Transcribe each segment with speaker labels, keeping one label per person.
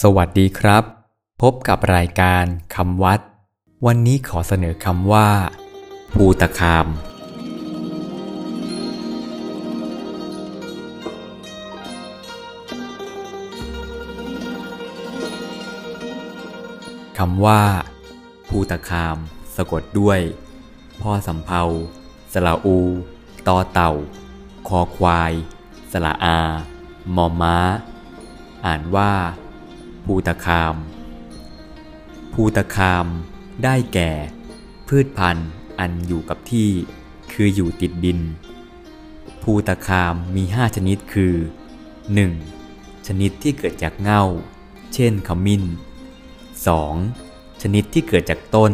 Speaker 1: สวัสดีครับ พบกับรายการคำวัด วันนี้ขอเสนอคำว่า ภูตะคาม คำว่า ภูตะคาม สะกดด้วย พ่อสำเภาสละอู ตอเต่า คอควาย สละอา มอม้า อ่านว่า ภูตคาม ภูตคามได้แก่ พืชพันธุ์อันอยู่กับที่ คืออยู่ติดดิน ภูตคามมีห้าชนิดคือ 1. ชนิดที่เกิดจากเง่า เช่นขมิ้น 2. ชนิดที่เกิดจากต้น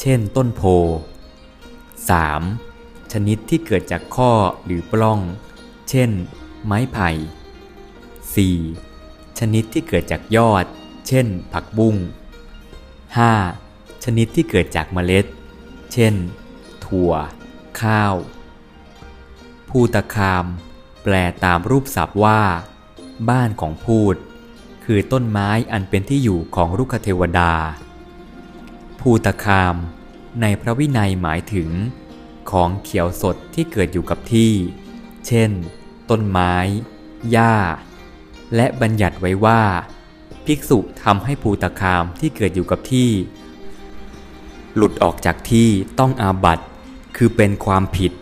Speaker 1: เช่นต้นโพ 3. ชนิดที่เกิดจากข้อหรือปล้อง เช่น ไม้ไผ่ 4. ชนิดที่เกิดจากยอด เช่น ผักบุ้ง 5. ชนิดที่เกิดจากเมล็ด เช่น ถั่ว ข้าวภูตคาม แปลตามรูปศัพท์ว่า บ้านของพูด คือต้นไม้อันเป็นที่อยู่ของรุกขเทวดา ภูตคาม ในพระวินัยหมายถึง ของเขียวสดที่เกิดอยู่กับที่ เช่น ต้นไม้ หญ้า และบัญญัติไว้ว่า ภิกษุทำให้ภูตคามที่เกิดอยู่กับที่ หลุดออกจากที่ต้องอาบัตคือเป็นความผิด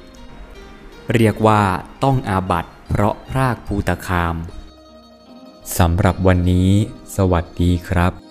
Speaker 1: เรียกว่าต้องอาบัตเพราะพรากภูตคามสำหรับวันนี้ สวัสดีครับ